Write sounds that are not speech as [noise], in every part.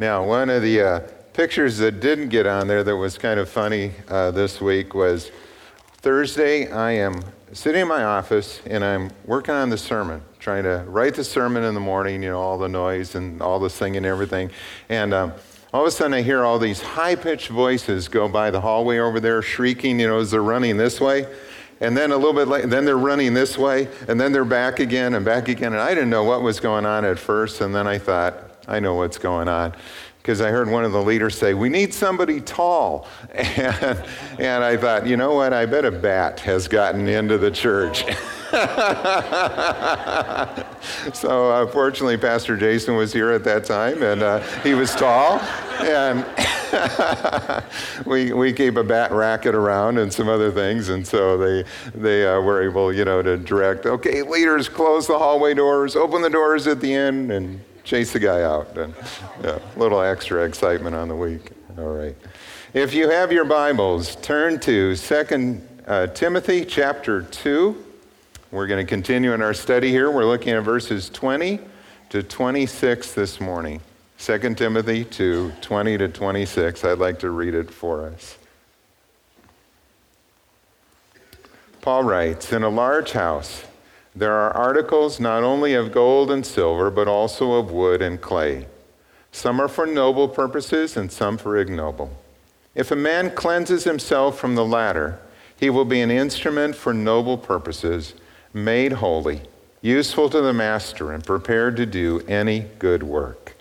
Now, one of the uh, pictures that didn't get on there that was kind of funny uh, this week was Thursday. I am sitting in my office and I'm working on the sermon, trying to write the sermon in the morning, you know, all the noise and all the singing and everything. And um, all of a sudden I hear all these high pitched voices go by the hallway over there, shrieking, you know, as they're running this way. And then a little bit later, then they're running this way, and then they're back again and back again. And I didn't know what was going on at first. And then I thought, I know what's going on. Because I heard one of the leaders say, We need somebody tall. [laughs] And, and I thought, you know what? I bet a bat has gotten into the church. [laughs] so, uh, fortunately, Pastor Jason was here at that time, and uh, he was tall. And [laughs] we, we keep a bat racket around and some other things. And so they, they uh, were able, you know, to direct, okay, leaders, close the hallway doors, open the doors at the end, and chase the guy out. And yeah, a little extra excitement on the week. All right. If you have your Bibles, turn to 2 uh, Timothy chapter 2. We're going to continue in our study here. We're looking at verses 20 to 26 this morning. 2 Timothy 2 20 to 26. I'd like to read it for us. Paul writes In a large house, there are articles not only of gold and silver, but also of wood and clay. Some are for noble purposes and some for ignoble. If a man cleanses himself from the latter, he will be an instrument for noble purposes, made holy, useful to the master, and prepared to do any good work.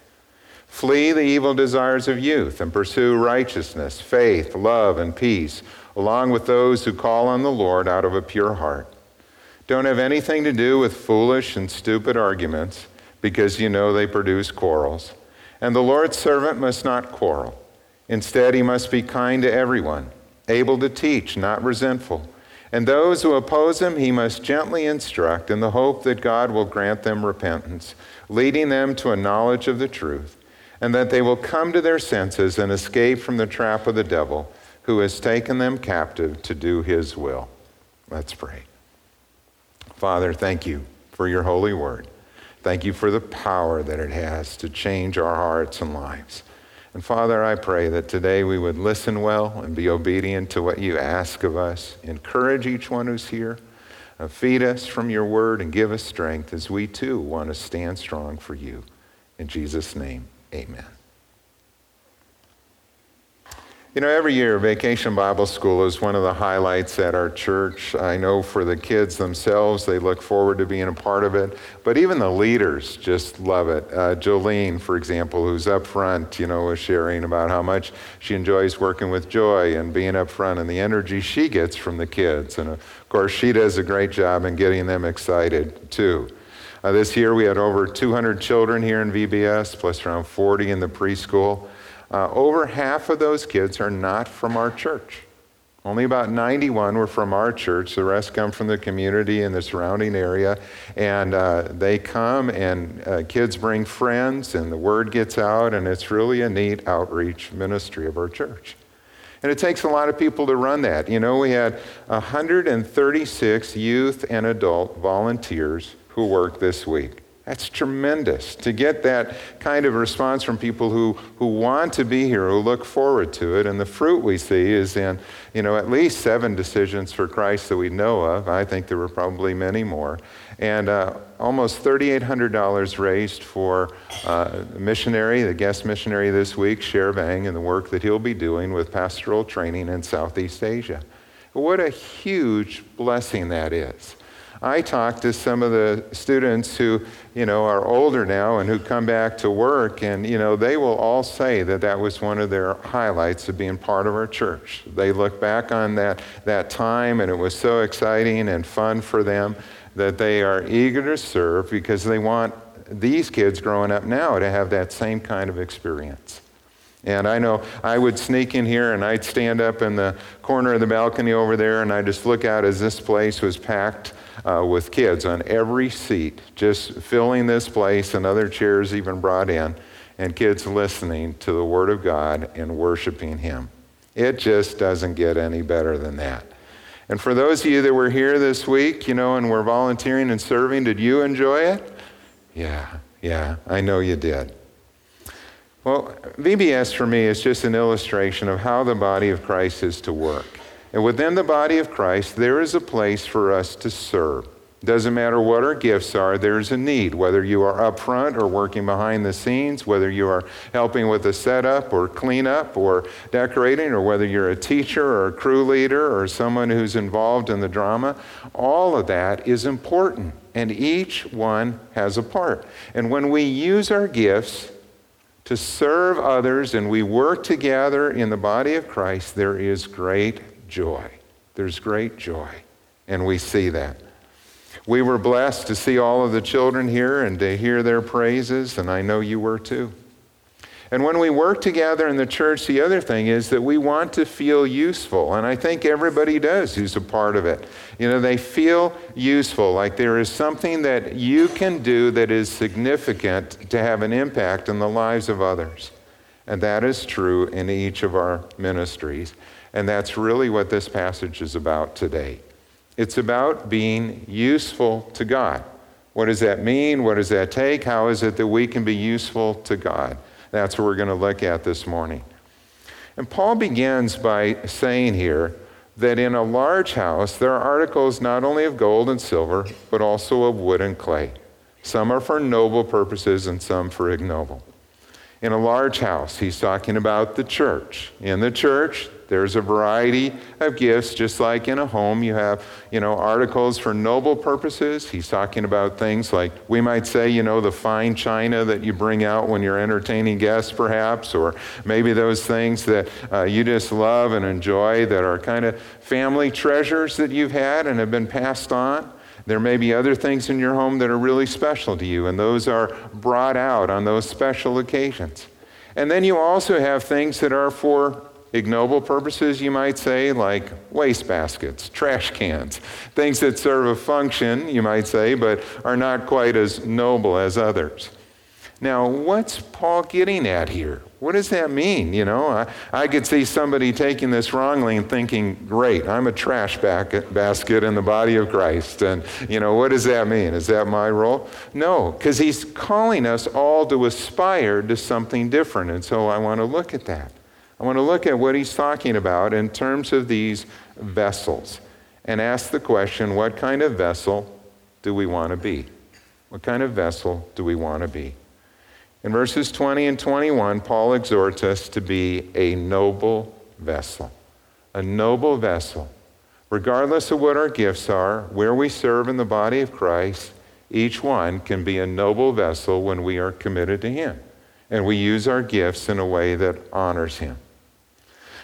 Flee the evil desires of youth and pursue righteousness, faith, love, and peace, along with those who call on the Lord out of a pure heart. Don't have anything to do with foolish and stupid arguments, because you know they produce quarrels. And the Lord's servant must not quarrel. Instead, he must be kind to everyone, able to teach, not resentful. And those who oppose him, he must gently instruct in the hope that God will grant them repentance, leading them to a knowledge of the truth, and that they will come to their senses and escape from the trap of the devil, who has taken them captive to do his will. Let's pray. Father, thank you for your holy word. Thank you for the power that it has to change our hearts and lives. And Father, I pray that today we would listen well and be obedient to what you ask of us. Encourage each one who's here. Uh, feed us from your word and give us strength as we too want to stand strong for you. In Jesus' name, amen. You know, every year, Vacation Bible School is one of the highlights at our church. I know for the kids themselves, they look forward to being a part of it, but even the leaders just love it. Uh, Jolene, for example, who's up front, you know, was sharing about how much she enjoys working with Joy and being up front and the energy she gets from the kids. And of course, she does a great job in getting them excited, too. Uh, this year, we had over 200 children here in VBS, plus around 40 in the preschool. Uh, over half of those kids are not from our church. Only about 91 were from our church. The rest come from the community and the surrounding area. And uh, they come, and uh, kids bring friends, and the word gets out, and it's really a neat outreach ministry of our church. And it takes a lot of people to run that. You know, we had 136 youth and adult volunteers who worked this week. That's tremendous to get that kind of response from people who, who want to be here, who look forward to it. And the fruit we see is in, you know, at least seven decisions for Christ that we know of. I think there were probably many more. And uh, almost $3,800 raised for uh, missionary, the guest missionary this week, Shervang, and the work that he'll be doing with pastoral training in Southeast Asia. What a huge blessing that is. I talk to some of the students who, you know, are older now and who come back to work, and, you know, they will all say that that was one of their highlights of being part of our church. They look back on that, that time, and it was so exciting and fun for them that they are eager to serve because they want these kids growing up now to have that same kind of experience. And I know I would sneak in here and I'd stand up in the corner of the balcony over there and I'd just look out as this place was packed uh, with kids on every seat, just filling this place and other chairs even brought in, and kids listening to the Word of God and worshiping Him. It just doesn't get any better than that. And for those of you that were here this week, you know, and were volunteering and serving, did you enjoy it? Yeah, yeah, I know you did. Well, VBS for me is just an illustration of how the body of Christ is to work. And within the body of Christ, there is a place for us to serve. Doesn't matter what our gifts are, there's a need, whether you are up front or working behind the scenes, whether you are helping with the setup or cleanup or decorating, or whether you're a teacher or a crew leader or someone who's involved in the drama. All of that is important, and each one has a part. And when we use our gifts to serve others and we work together in the body of Christ, there is great joy. There's great joy, and we see that. We were blessed to see all of the children here and to hear their praises, and I know you were too. And when we work together in the church, the other thing is that we want to feel useful. And I think everybody does who's a part of it. You know, they feel useful, like there is something that you can do that is significant to have an impact in the lives of others. And that is true in each of our ministries. And that's really what this passage is about today. It's about being useful to God. What does that mean? What does that take? How is it that we can be useful to God? That's what we're going to look at this morning. And Paul begins by saying here that in a large house there are articles not only of gold and silver, but also of wood and clay. Some are for noble purposes and some for ignoble. In a large house, he's talking about the church. In the church, there's a variety of gifts, just like in a home, you have, you know, articles for noble purposes. He's talking about things like, we might say, you know, the fine china that you bring out when you're entertaining guests, perhaps, or maybe those things that uh, you just love and enjoy that are kind of family treasures that you've had and have been passed on. There may be other things in your home that are really special to you, and those are brought out on those special occasions. And then you also have things that are for ignoble purposes, you might say, like waste baskets, trash cans, things that serve a function, you might say, but are not quite as noble as others. Now, what's Paul getting at here? What does that mean? You know, I, I could see somebody taking this wrongly and thinking, great, I'm a trash basket in the body of Christ. And, you know, what does that mean? Is that my role? No, because he's calling us all to aspire to something different. And so I want to look at that. I want to look at what he's talking about in terms of these vessels and ask the question what kind of vessel do we want to be? What kind of vessel do we want to be? In verses 20 and 21, Paul exhorts us to be a noble vessel. A noble vessel. Regardless of what our gifts are, where we serve in the body of Christ, each one can be a noble vessel when we are committed to Him and we use our gifts in a way that honors Him.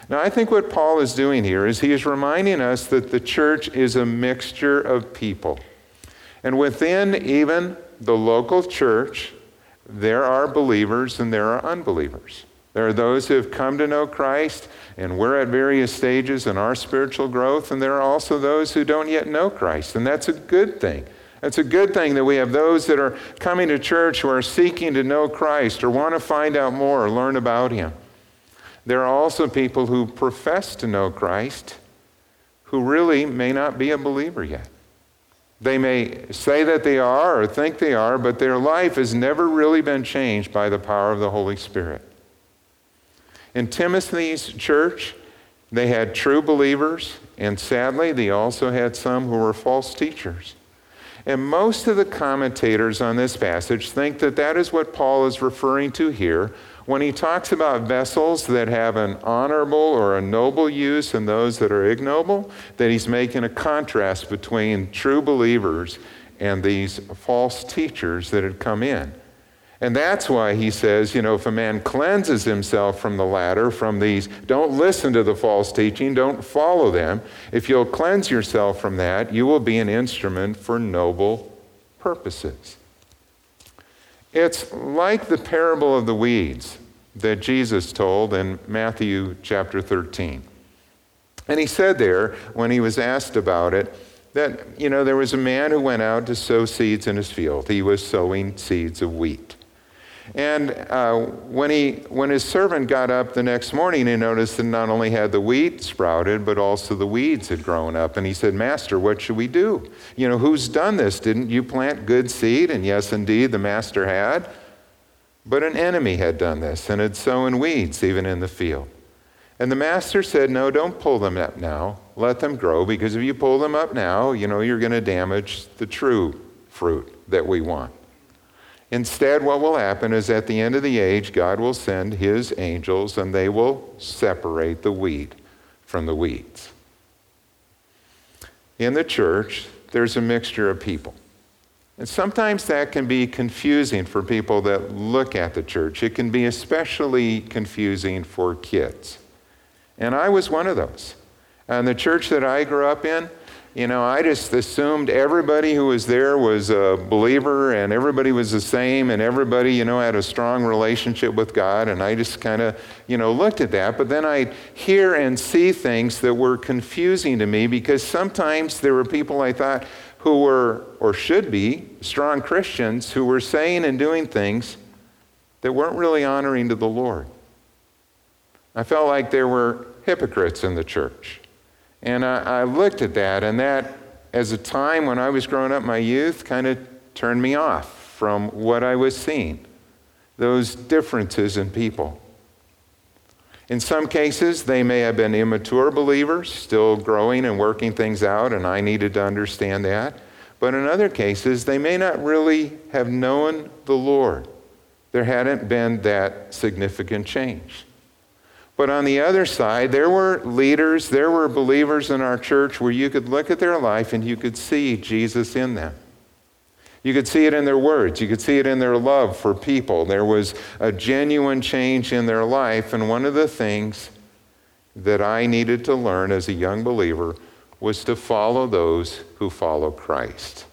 Now, I think what Paul is doing here is he is reminding us that the church is a mixture of people. And within even the local church, there are believers and there are unbelievers. There are those who have come to know Christ, and we're at various stages in our spiritual growth, and there are also those who don't yet know Christ, and that's a good thing. It's a good thing that we have those that are coming to church who are seeking to know Christ or want to find out more or learn about Him. There are also people who profess to know Christ who really may not be a believer yet. They may say that they are or think they are, but their life has never really been changed by the power of the Holy Spirit. In Timothy's church, they had true believers, and sadly, they also had some who were false teachers. And most of the commentators on this passage think that that is what Paul is referring to here when he talks about vessels that have an honorable or a noble use and those that are ignoble, that he's making a contrast between true believers and these false teachers that had come in. And that's why he says, you know, if a man cleanses himself from the latter, from these, don't listen to the false teaching, don't follow them. If you'll cleanse yourself from that, you will be an instrument for noble purposes. It's like the parable of the weeds that Jesus told in Matthew chapter 13. And he said there, when he was asked about it, that, you know, there was a man who went out to sow seeds in his field. He was sowing seeds of wheat. And uh, when, he, when his servant got up the next morning, he noticed that not only had the wheat sprouted, but also the weeds had grown up. And he said, Master, what should we do? You know, who's done this? Didn't you plant good seed? And yes, indeed, the master had. But an enemy had done this and had sown weeds even in the field. And the master said, No, don't pull them up now. Let them grow, because if you pull them up now, you know, you're going to damage the true fruit that we want. Instead, what will happen is at the end of the age, God will send his angels and they will separate the wheat from the weeds. In the church, there's a mixture of people. And sometimes that can be confusing for people that look at the church. It can be especially confusing for kids. And I was one of those. And the church that I grew up in, you know, I just assumed everybody who was there was a believer and everybody was the same and everybody, you know, had a strong relationship with God. And I just kind of, you know, looked at that. But then I'd hear and see things that were confusing to me because sometimes there were people I thought who were, or should be, strong Christians who were saying and doing things that weren't really honoring to the Lord. I felt like there were hypocrites in the church. And I, I looked at that, and that, as a time when I was growing up, my youth kind of turned me off from what I was seeing those differences in people. In some cases, they may have been immature believers, still growing and working things out, and I needed to understand that. But in other cases, they may not really have known the Lord. There hadn't been that significant change. But on the other side, there were leaders, there were believers in our church where you could look at their life and you could see Jesus in them. You could see it in their words. You could see it in their love for people. There was a genuine change in their life. And one of the things that I needed to learn as a young believer was to follow those who follow Christ,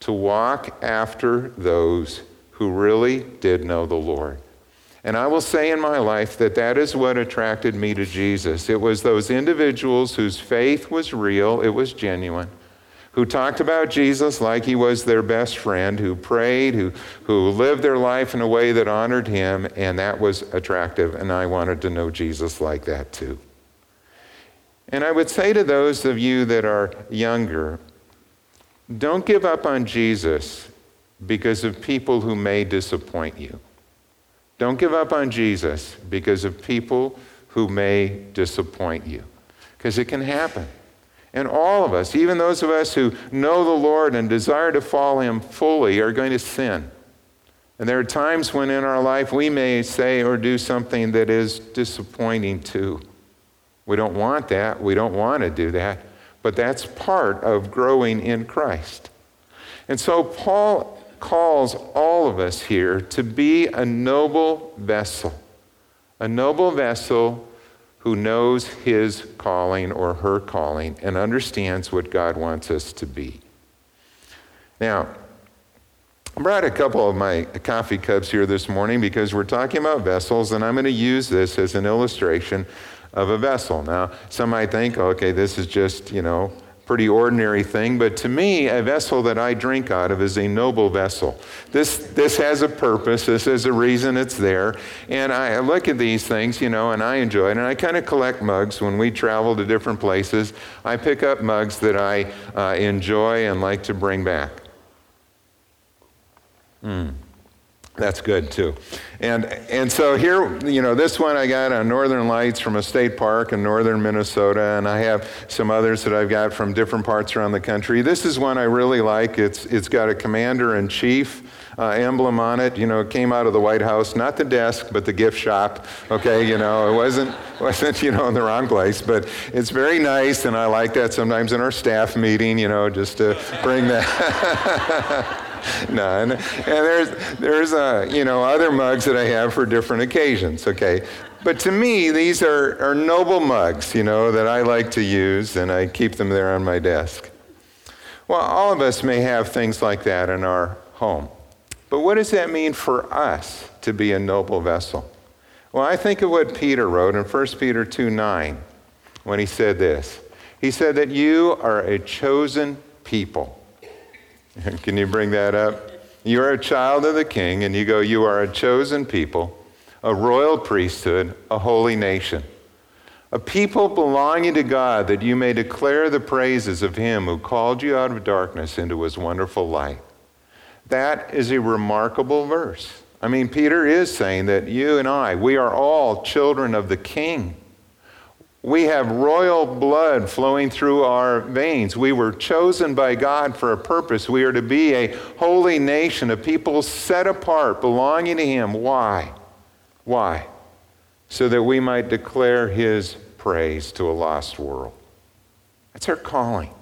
to walk after those who really did know the Lord. And I will say in my life that that is what attracted me to Jesus. It was those individuals whose faith was real, it was genuine, who talked about Jesus like he was their best friend, who prayed, who, who lived their life in a way that honored him, and that was attractive. And I wanted to know Jesus like that too. And I would say to those of you that are younger, don't give up on Jesus because of people who may disappoint you. Don't give up on Jesus because of people who may disappoint you, because it can happen. And all of us, even those of us who know the Lord and desire to follow Him fully, are going to sin. And there are times when in our life we may say or do something that is disappointing too. We don't want that. We don't want to do that. But that's part of growing in Christ. And so Paul calls all of us here to be a noble vessel, a noble vessel who knows his calling or her calling and understands what God wants us to be. Now, I brought a couple of my coffee cups here this morning because we're talking about vessels, and I'm going to use this as an illustration of a vessel. Now, some might think, okay, this is just, you know, pretty ordinary thing, but to me, a vessel that I drink out of is a noble vessel. This, this has a purpose, this has a reason it's there. And I look at these things, you know, and I enjoy it. And I kind of collect mugs when we travel to different places. I pick up mugs that I uh, enjoy and like to bring back. Mm. That's good too. And, and so here, you know, this one I got on Northern Lights from a state park in northern Minnesota, and I have some others that I've got from different parts around the country. This is one I really like. It's, it's got a commander in chief uh, emblem on it. You know, it came out of the White House, not the desk, but the gift shop. Okay, you know, it wasn't, [laughs] wasn't, you know, in the wrong place, but it's very nice, and I like that sometimes in our staff meeting, you know, just to bring that. [laughs] no, and, and, there's there's uh, you know other mugs that I have for different occasions. Okay, but to me these are are noble mugs, you know, that I like to use, and I keep them there on my desk. Well, all of us may have things like that in our home, but what does that mean for us to be a noble vessel? Well, I think of what Peter wrote in 1 Peter 2 9 when he said this. He said that you are a chosen people [laughs] Can you bring that up? You're a child of the king, and you go, You are a chosen people, a royal priesthood, a holy nation, a people belonging to God, that you may declare the praises of him who called you out of darkness into his wonderful light. That is a remarkable verse. I mean, Peter is saying that you and I, we are all children of the King. We have royal blood flowing through our veins. We were chosen by God for a purpose. We are to be a holy nation, a people set apart, belonging to Him. Why? Why? So that we might declare His praise to a lost world. That's our calling.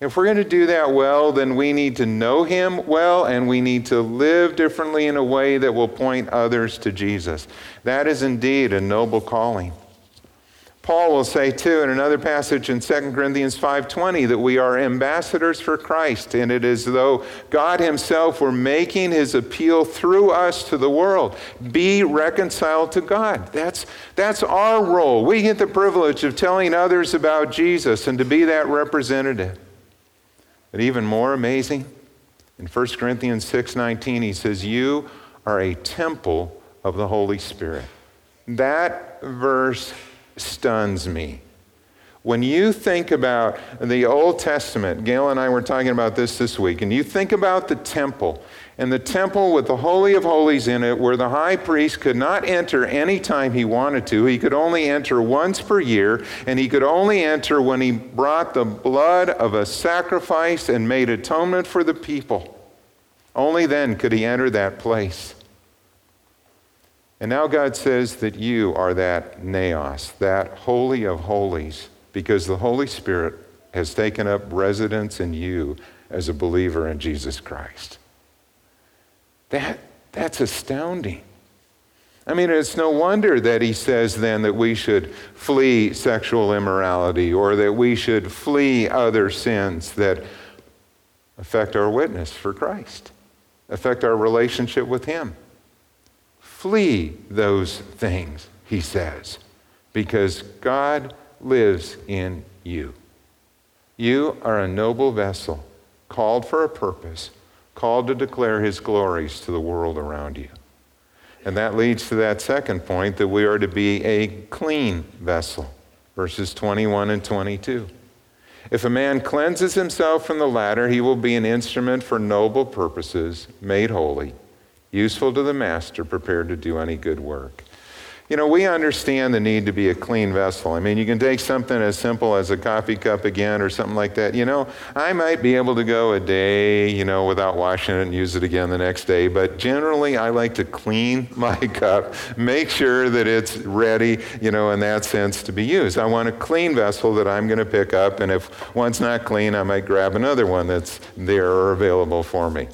If we're going to do that well, then we need to know Him well and we need to live differently in a way that will point others to Jesus. That is indeed a noble calling. Paul will say too in another passage in 2 Corinthians 5:20 that we are ambassadors for Christ and it is though God himself were making his appeal through us to the world. Be reconciled to God. That's that's our role. We get the privilege of telling others about Jesus and to be that representative. But even more amazing, in 1 Corinthians 6:19 he says you are a temple of the Holy Spirit. That verse stuns me. When you think about the Old Testament, Gail and I were talking about this this week, and you think about the temple, and the temple with the Holy of Holies in it, where the high priest could not enter any time he wanted to. He could only enter once per year, and he could only enter when he brought the blood of a sacrifice and made atonement for the people. Only then could he enter that place. And now God says that you are that naos, that holy of holies, because the Holy Spirit has taken up residence in you as a believer in Jesus Christ. That, that's astounding. I mean, it's no wonder that he says then that we should flee sexual immorality or that we should flee other sins that affect our witness for Christ, affect our relationship with him. Flee those things, he says, because God lives in you. You are a noble vessel, called for a purpose, called to declare his glories to the world around you. And that leads to that second point that we are to be a clean vessel, verses 21 and 22. If a man cleanses himself from the latter, he will be an instrument for noble purposes, made holy useful to the master, prepared to do any good work. You know, we understand the need to be a clean vessel. I mean, you can take something as simple as a coffee cup again or something like that. You know, I might be able to go a day, you know, without washing it and use it again the next day, but generally I like to clean [laughs] my cup, make sure that it's ready, you know, in that sense to be used. I want a clean vessel that I'm going to pick up, and if one's not clean, I might grab another one that's there or available for me.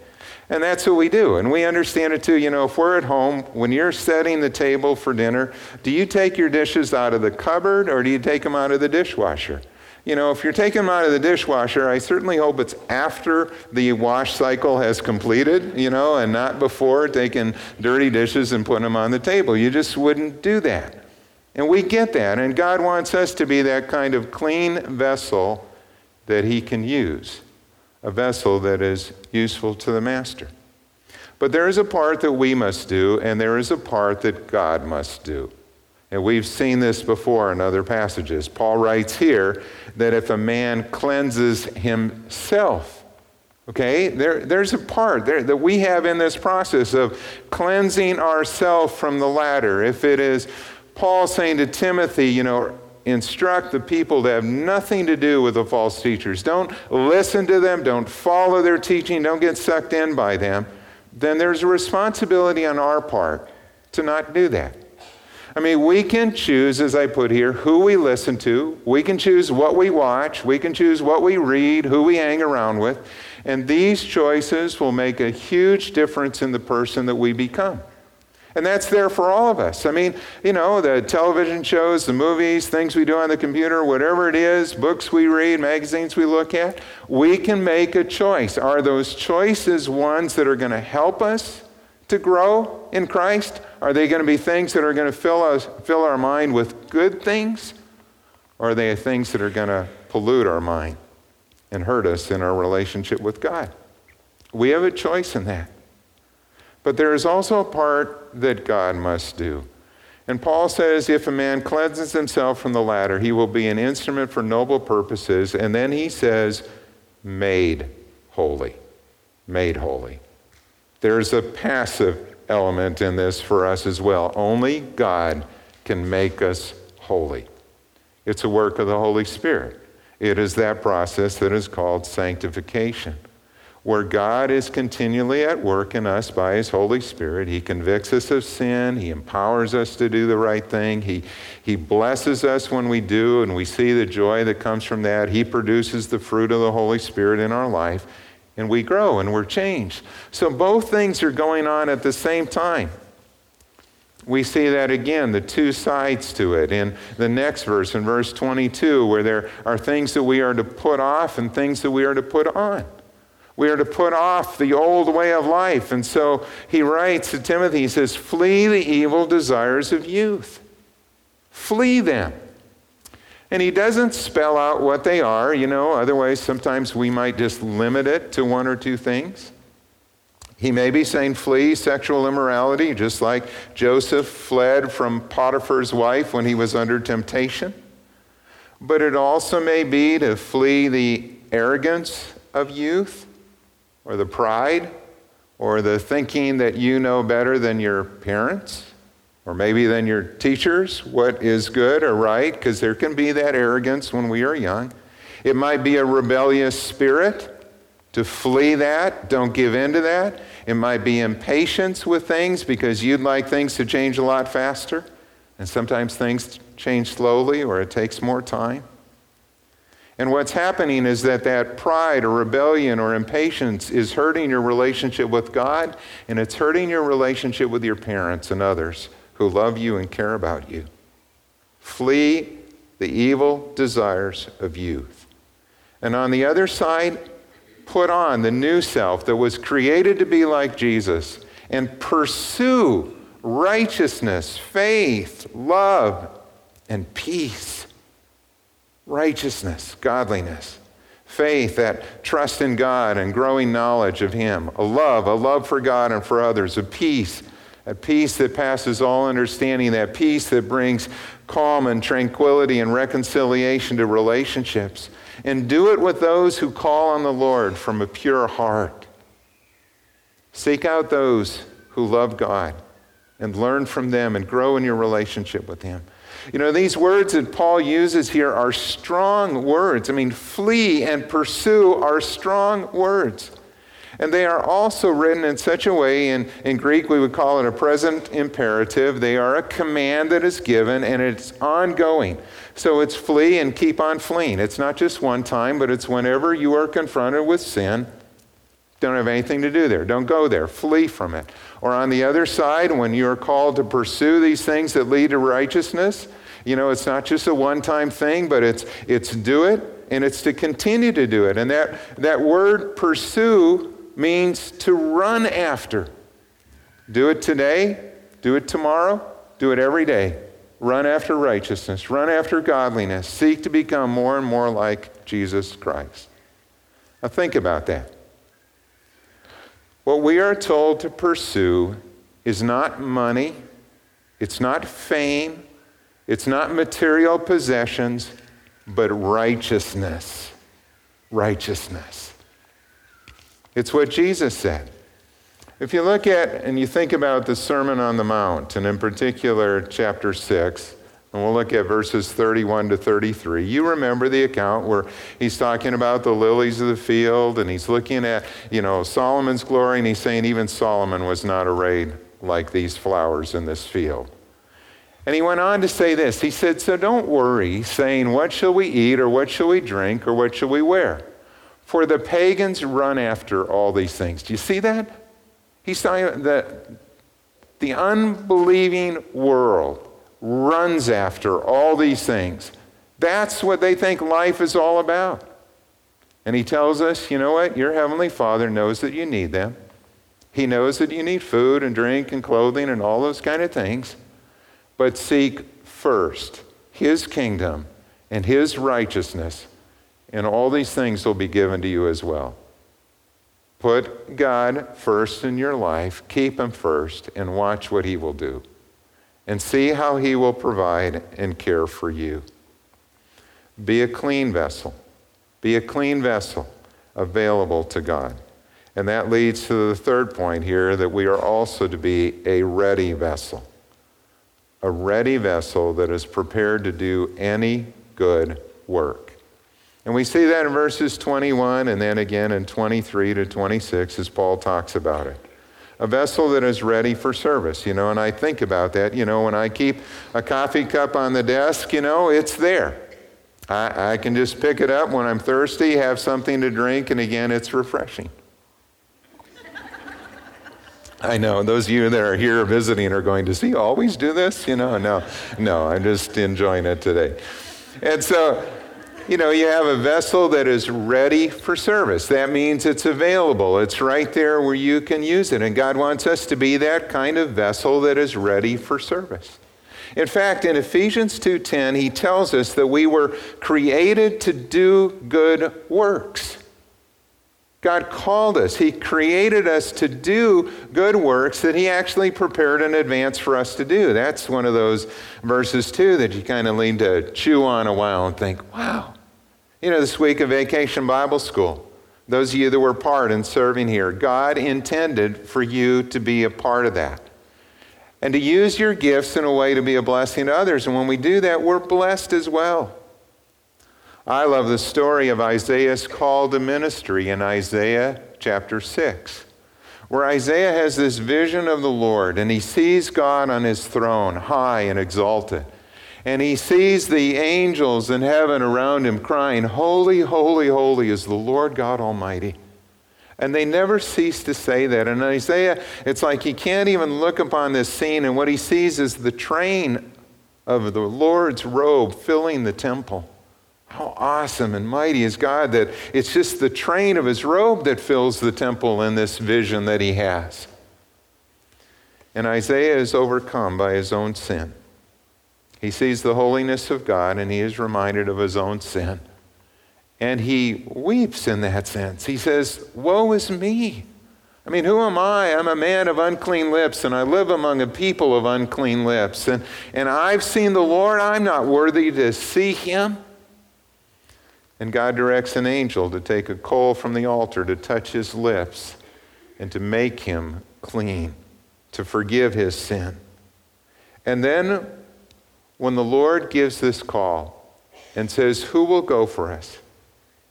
And that's what we do. And we understand it too. You know, if we're at home, when you're setting the table for dinner, do you take your dishes out of the cupboard or do you take them out of the dishwasher? You know, if you're taking them out of the dishwasher, I certainly hope it's after the wash cycle has completed, you know, and not before taking dirty dishes and putting them on the table. You just wouldn't do that. And we get that. And God wants us to be that kind of clean vessel that He can use a vessel that is useful to the master. But there is a part that we must do, and there is a part that God must do. And we've seen this before in other passages. Paul writes here that if a man cleanses himself, okay, there, there's a part there that we have in this process of cleansing ourselves from the latter. If it is Paul saying to Timothy, you know, instruct the people to have nothing to do with the false teachers. Don't listen to them, don't follow their teaching, don't get sucked in by them. Then there's a responsibility on our part to not do that. I mean, we can choose, as I put here, who we listen to. We can choose what we watch. We can choose what we read, who we hang around with. And these choices will make a huge difference in the person that we become. And that's there for all of us. I mean, you know, the television shows, the movies, things we do on the computer, whatever it is, books we read, magazines we look at, we can make a choice. Are those choices ones that are going to help us to grow in Christ? Are they going to be things that are going to fill, us, fill our mind with good things? Or are they things that are going to pollute our mind and hurt us in our relationship with God? We have a choice in that. But there is also a part that God must do. And Paul says, if a man cleanses himself from the latter, he will be an instrument for noble purposes. And then he says, made holy. Made holy. There's a passive element in this for us as well. Only God can make us holy. It's a work of the Holy Spirit. It is that process that is called sanctification where God is continually at work in us by His Holy Spirit. He convicts us of sin. He empowers us to do the right thing. He, he blesses us when we do, and we see the joy that comes from that. He produces the fruit of the Holy Spirit in our life, and we grow and we're changed. So both things are going on at the same time. We see that again, the two sides to it in the next verse, in verse 22, where there are things that we are to put off and things that we are to put on. We are to put off the old way of life. And so he writes to Timothy, he says, Flee the evil desires of youth. Flee them. And he doesn't spell out what they are, you know, otherwise, sometimes we might just limit it to one or two things. He may be saying flee sexual immorality, just like Joseph fled from Potiphar's wife when he was under temptation. But it also may be to flee the arrogance of youth or the pride or the thinking that you know better than your parents or maybe than your teachers what is good or right, because there can be that arrogance when we are young. It might be a rebellious spirit. To flee that, don't give in to that. It might be impatience with things because you'd like things to change a lot faster. And sometimes things change slowly or it takes more time. And what's happening is that that pride or rebellion or impatience is hurting your relationship with God and it's hurting your relationship with your parents and others who love you and care about you. Flee the evil desires of youth. And on the other side, put on the new self that was created to be like Jesus and pursue righteousness, faith, love, and peace righteousness, godliness, faith, that trust in God and growing knowledge of Him, a love, a love for God and for others, a peace, a peace that passes all understanding, that peace that brings calm and tranquility and reconciliation to relationships. And do it with those who call on the Lord from a pure heart. Seek out those who love God and learn from them and grow in your relationship with Him. You know, these words that Paul uses here are strong words. I mean, flee and pursue are strong words. And they are also written in such a way, in, in Greek we would call it a present imperative. They are a command that is given and it's ongoing. So it's flee and keep on fleeing. It's not just one time, but it's whenever you are confronted with sin. Don't have anything to do there. Don't go there. Flee from it. Or on the other side, when you're called to pursue these things that lead to righteousness, you know, it's not just a one time thing, but it's, it's do it and it's to continue to do it. And that, that word pursue means to run after. Do it today, do it tomorrow, do it every day. Run after righteousness, run after godliness, seek to become more and more like Jesus Christ. Now, think about that. What we are told to pursue is not money, it's not fame, it's not material possessions, but righteousness. Righteousness. It's what Jesus said. If you look at and you think about the Sermon on the Mount, and in particular, chapter 6, and we'll look at verses 31 to 33. You remember the account where he's talking about the lilies of the field and he's looking at, you know, Solomon's glory and he's saying even Solomon was not arrayed like these flowers in this field. And he went on to say this. He said, So don't worry, saying, What shall we eat, or what shall we drink, or what shall we wear? For the pagans run after all these things. Do you see that? He's saying that the unbelieving world runs after all these things. That's what they think life is all about. And he tells us, you know what? Your heavenly Father knows that you need them. He knows that you need food and drink and clothing and all those kind of things but seek first his kingdom and his righteousness, and all these things will be given to you as well. Put God first in your life, keep him first, and watch what he will do. And see how he will provide and care for you. Be a clean vessel. Be a clean vessel available to God. And that leads to the third point here that we are also to be a ready vessel. A ready vessel that is prepared to do any good work. And we see that in verses 21 and then again in 23 to 26 as Paul talks about it. A vessel that is ready for service, you know, and I think about that, you know, when I keep a coffee cup on the desk, you know, it's there. I, I can just pick it up when I'm thirsty, have something to drink, and again, it's refreshing. [laughs] I know those of you that are here visiting are going to see always do this, you know. No, no, I'm just enjoying it today. And so, you know, you have a vessel that is ready for service. That means it's available. It's right there where you can use it. And God wants us to be that kind of vessel that is ready for service. In fact, in Ephesians 2:10, he tells us that we were created to do good works. God called us. He created us to do good works that He actually prepared in advance for us to do. That's one of those verses, too, that you kind of need to chew on a while and think, wow. You know, this week of Vacation Bible School, those of you that were part in serving here, God intended for you to be a part of that and to use your gifts in a way to be a blessing to others. And when we do that, we're blessed as well. I love the story of Isaiah's call to ministry in Isaiah chapter 6, where Isaiah has this vision of the Lord and he sees God on his throne, high and exalted. And he sees the angels in heaven around him crying, Holy, holy, holy is the Lord God Almighty. And they never cease to say that. And Isaiah, it's like he can't even look upon this scene, and what he sees is the train of the Lord's robe filling the temple. How awesome and mighty is God that it's just the train of his robe that fills the temple in this vision that he has. And Isaiah is overcome by his own sin. He sees the holiness of God and he is reminded of his own sin. And he weeps in that sense. He says, Woe is me. I mean, who am I? I'm a man of unclean lips, and I live among a people of unclean lips. And, and I've seen the Lord. I'm not worthy to see him. And God directs an angel to take a coal from the altar to touch his lips and to make him clean, to forgive his sin. And then, when the Lord gives this call and says, Who will go for us?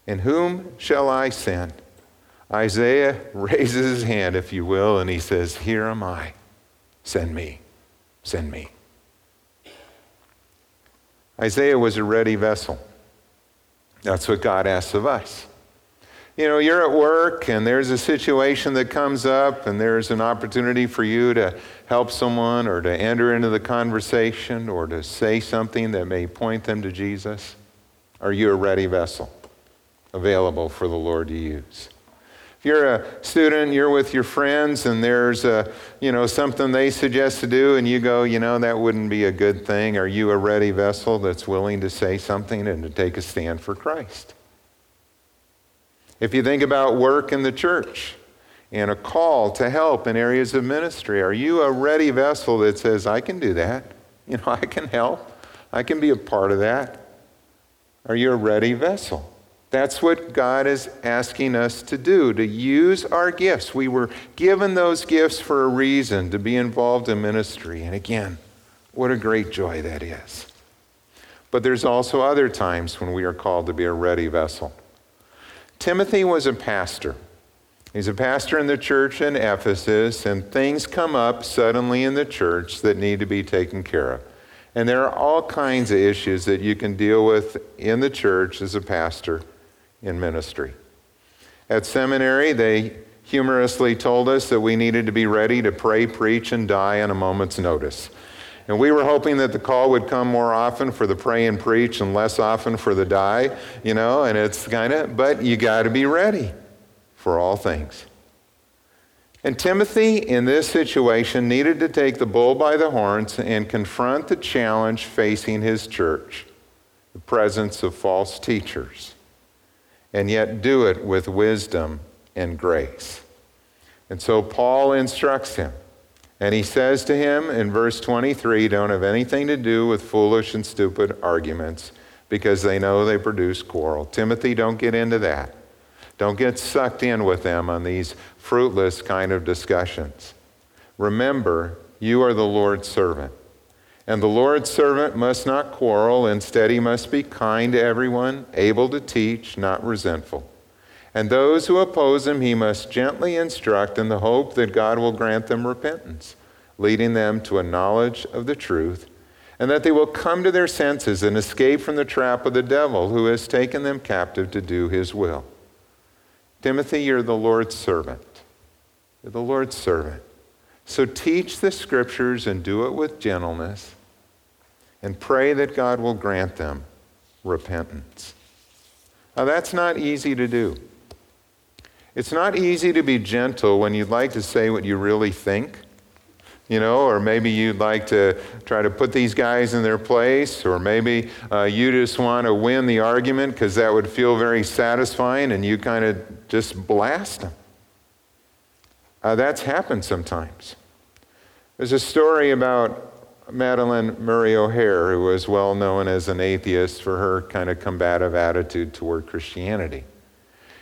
And whom shall I send? Isaiah [laughs] raises his hand, if you will, and he says, Here am I. Send me. Send me. Isaiah was a ready vessel. That's what God asks of us. You know, you're at work and there's a situation that comes up and there's an opportunity for you to help someone or to enter into the conversation or to say something that may point them to Jesus. Are you a ready vessel available for the Lord to use? If you're a student, you're with your friends and there's a, you know, something they suggest to do and you go, you know, that wouldn't be a good thing. Are you a ready vessel that's willing to say something and to take a stand for Christ? If you think about work in the church and a call to help in areas of ministry, are you a ready vessel that says, I can do that? [laughs] You know, I can help. I can be a part of that. Are you a ready vessel? That's what God is asking us to do, to use our gifts. We were given those gifts for a reason, to be involved in ministry. And again, what a great joy that is. But there's also other times when we are called to be a ready vessel. Timothy was a pastor. He's a pastor in the church in Ephesus, and things come up suddenly in the church that need to be taken care of. And there are all kinds of issues that you can deal with in the church as a pastor in ministry. At seminary, they humorously told us that we needed to be ready to pray, preach, and die on a moment's notice. And we were hoping that the call would come more often for the pray and preach and less often for the die, you know, and it's kind of, but you got to be ready for all things. And Timothy, in this situation, needed to take the bull by the horns and confront the challenge facing his church the presence of false teachers and yet do it with wisdom and grace. And so Paul instructs him. And he says to him in verse 23 don't have anything to do with foolish and stupid arguments because they know they produce quarrel. Timothy, don't get into that. Don't get sucked in with them on these fruitless kind of discussions. Remember, you are the Lord's servant. And the Lord's servant must not quarrel. Instead, he must be kind to everyone, able to teach, not resentful. And those who oppose him, he must gently instruct in the hope that God will grant them repentance, leading them to a knowledge of the truth, and that they will come to their senses and escape from the trap of the devil who has taken them captive to do his will. Timothy, you're the Lord's servant. You're the Lord's servant. So teach the scriptures and do it with gentleness and pray that God will grant them repentance. Now, that's not easy to do. It's not easy to be gentle when you'd like to say what you really think, you know, or maybe you'd like to try to put these guys in their place, or maybe uh, you just want to win the argument because that would feel very satisfying and you kind of just blast them. Uh, that's happened sometimes. There's a story about Madalyn Murray O'Hair, who was well known as an atheist for her kind of combative attitude toward Christianity.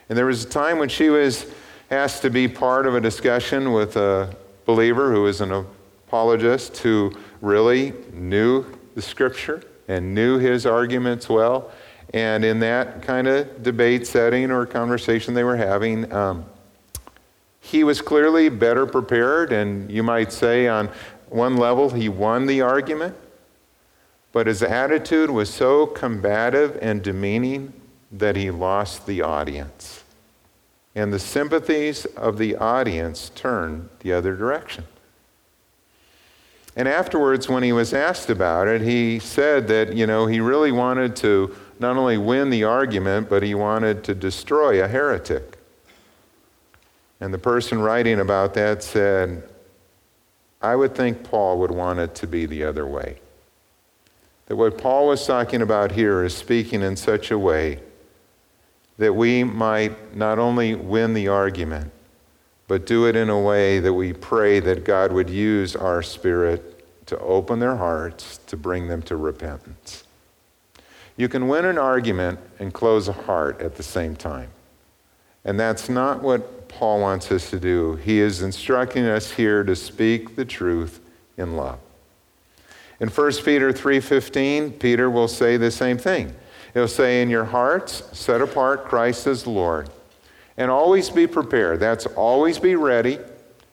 And there was a time when she was asked to be part of a discussion with a believer who was an apologist who really knew the scripture and knew his arguments well. And in that kind of debate setting or conversation they were having, um, he was clearly better prepared, and you might say on one level he won the argument, but his attitude was so combative and demeaning that he lost the audience. And the sympathies of the audience turned the other direction. And afterwards, when he was asked about it, he said that, you know, he really wanted to not only win the argument, but he wanted to destroy a heretic. And the person writing about that said, I would think Paul would want it to be the other way. That what Paul was talking about here is speaking in such a way that we might not only win the argument, but do it in a way that we pray that God would use our spirit to open their hearts to bring them to repentance. You can win an argument and close a heart at the same time. And that's not what Paul wants us to do. He is instructing us here to speak the truth in love. In 1 Peter 3:15, Peter will say the same thing. He'll say in your hearts set apart Christ as Lord and always be prepared. That's always be ready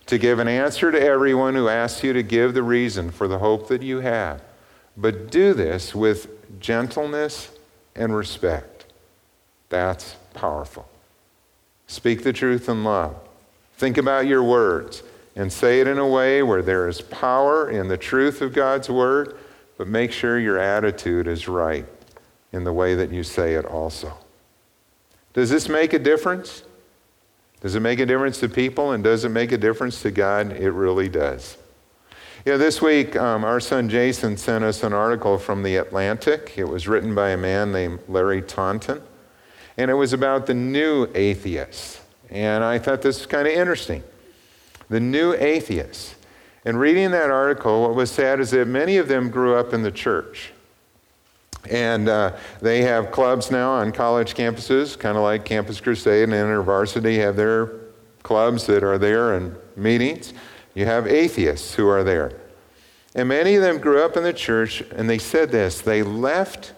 to give an answer to everyone who asks you to give the reason for the hope that you have. But do this with gentleness and respect. That's powerful. Speak the truth in love. Think about your words and say it in a way where there is power in the truth of God's word, but make sure your attitude is right in the way that you say it also. Does this make a difference? Does it make a difference to people and does it make a difference to God? It really does. Yeah, this week, um, our son Jason sent us an article from The Atlantic. It was written by a man named Larry Taunton and it was about the new atheists. And I thought this was kind of interesting. The new atheists. And reading that article, what was sad is that many of them grew up in the church. And uh, they have clubs now on college campuses, kind of like Campus Crusade and InterVarsity have their clubs that are there and meetings. You have atheists who are there. And many of them grew up in the church, and they said this they left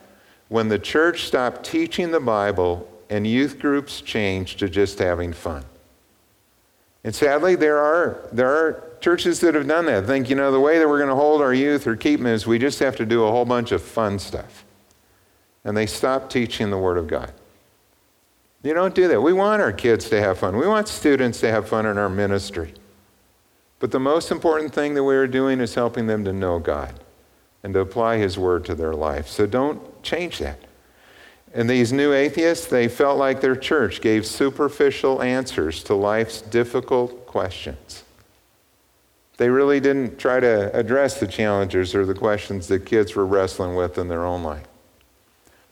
when the church stopped teaching the Bible and youth groups changed to just having fun. And sadly, there are, there are churches that have done that. Think, you know, the way that we're going to hold our youth or keep them is we just have to do a whole bunch of fun stuff. And they stop teaching the Word of God. You don't do that. We want our kids to have fun. We want students to have fun in our ministry. But the most important thing that we are doing is helping them to know God and to apply His Word to their life. So don't change that. And these new atheists, they felt like their church gave superficial answers to life's difficult questions. They really didn't try to address the challenges or the questions that kids were wrestling with in their own life.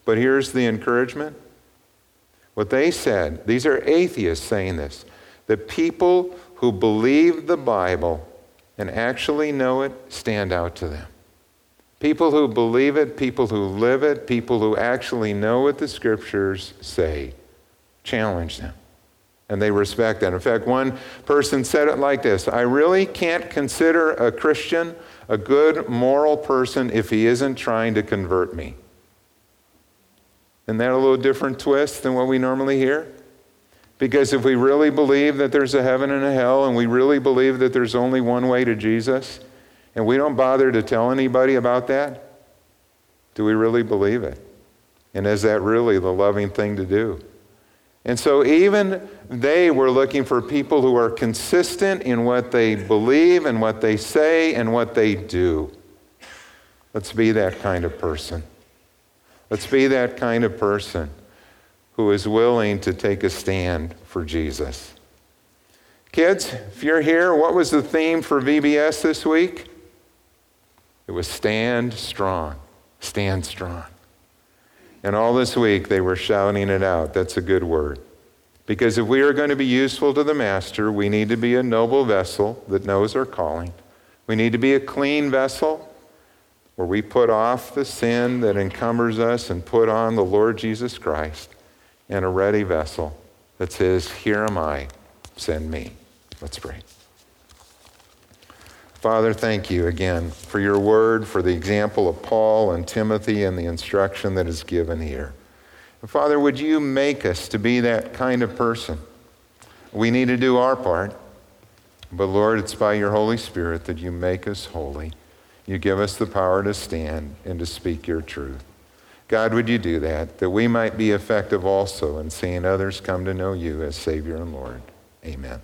But here's the encouragement. What they said, these are atheists saying this, that people who believe the Bible and actually know it stand out to them. People who believe it, people who live it, people who actually know what the scriptures say, challenge them. and they respect that. In fact, one person said it like this I really can't consider a Christian a good moral person if he isn't trying to convert me. Isn't that a little different twist than what we normally hear? Because if we really believe that there's a heaven and a hell, and we really believe that there's only one way to Jesus, and we don't bother to tell anybody about that, do we really believe it? And is that really the loving thing to do? And so, even they were looking for people who are consistent in what they believe and what they say and what they do. Let's be that kind of person. Let's be that kind of person who is willing to take a stand for Jesus. Kids, if you're here, what was the theme for VBS this week? It was stand strong. Stand strong. And all this week they were shouting it out. That's a good word. Because if we are going to be useful to the Master, we need to be a noble vessel that knows our calling. We need to be a clean vessel where we put off the sin that encumbers us and put on the Lord Jesus Christ, in a ready vessel that says, Here am I, send me. Let's pray. Father, thank you again for your word, for the example of Paul and Timothy and the instruction that is given here. Father, would you make us to be that kind of person? We need to do our part, but Lord, it's by your Holy Spirit that you make us holy. You give us the power to stand and to speak your truth. God, would you do that, that we might be effective also in seeing others come to know you as Savior and Lord? Amen.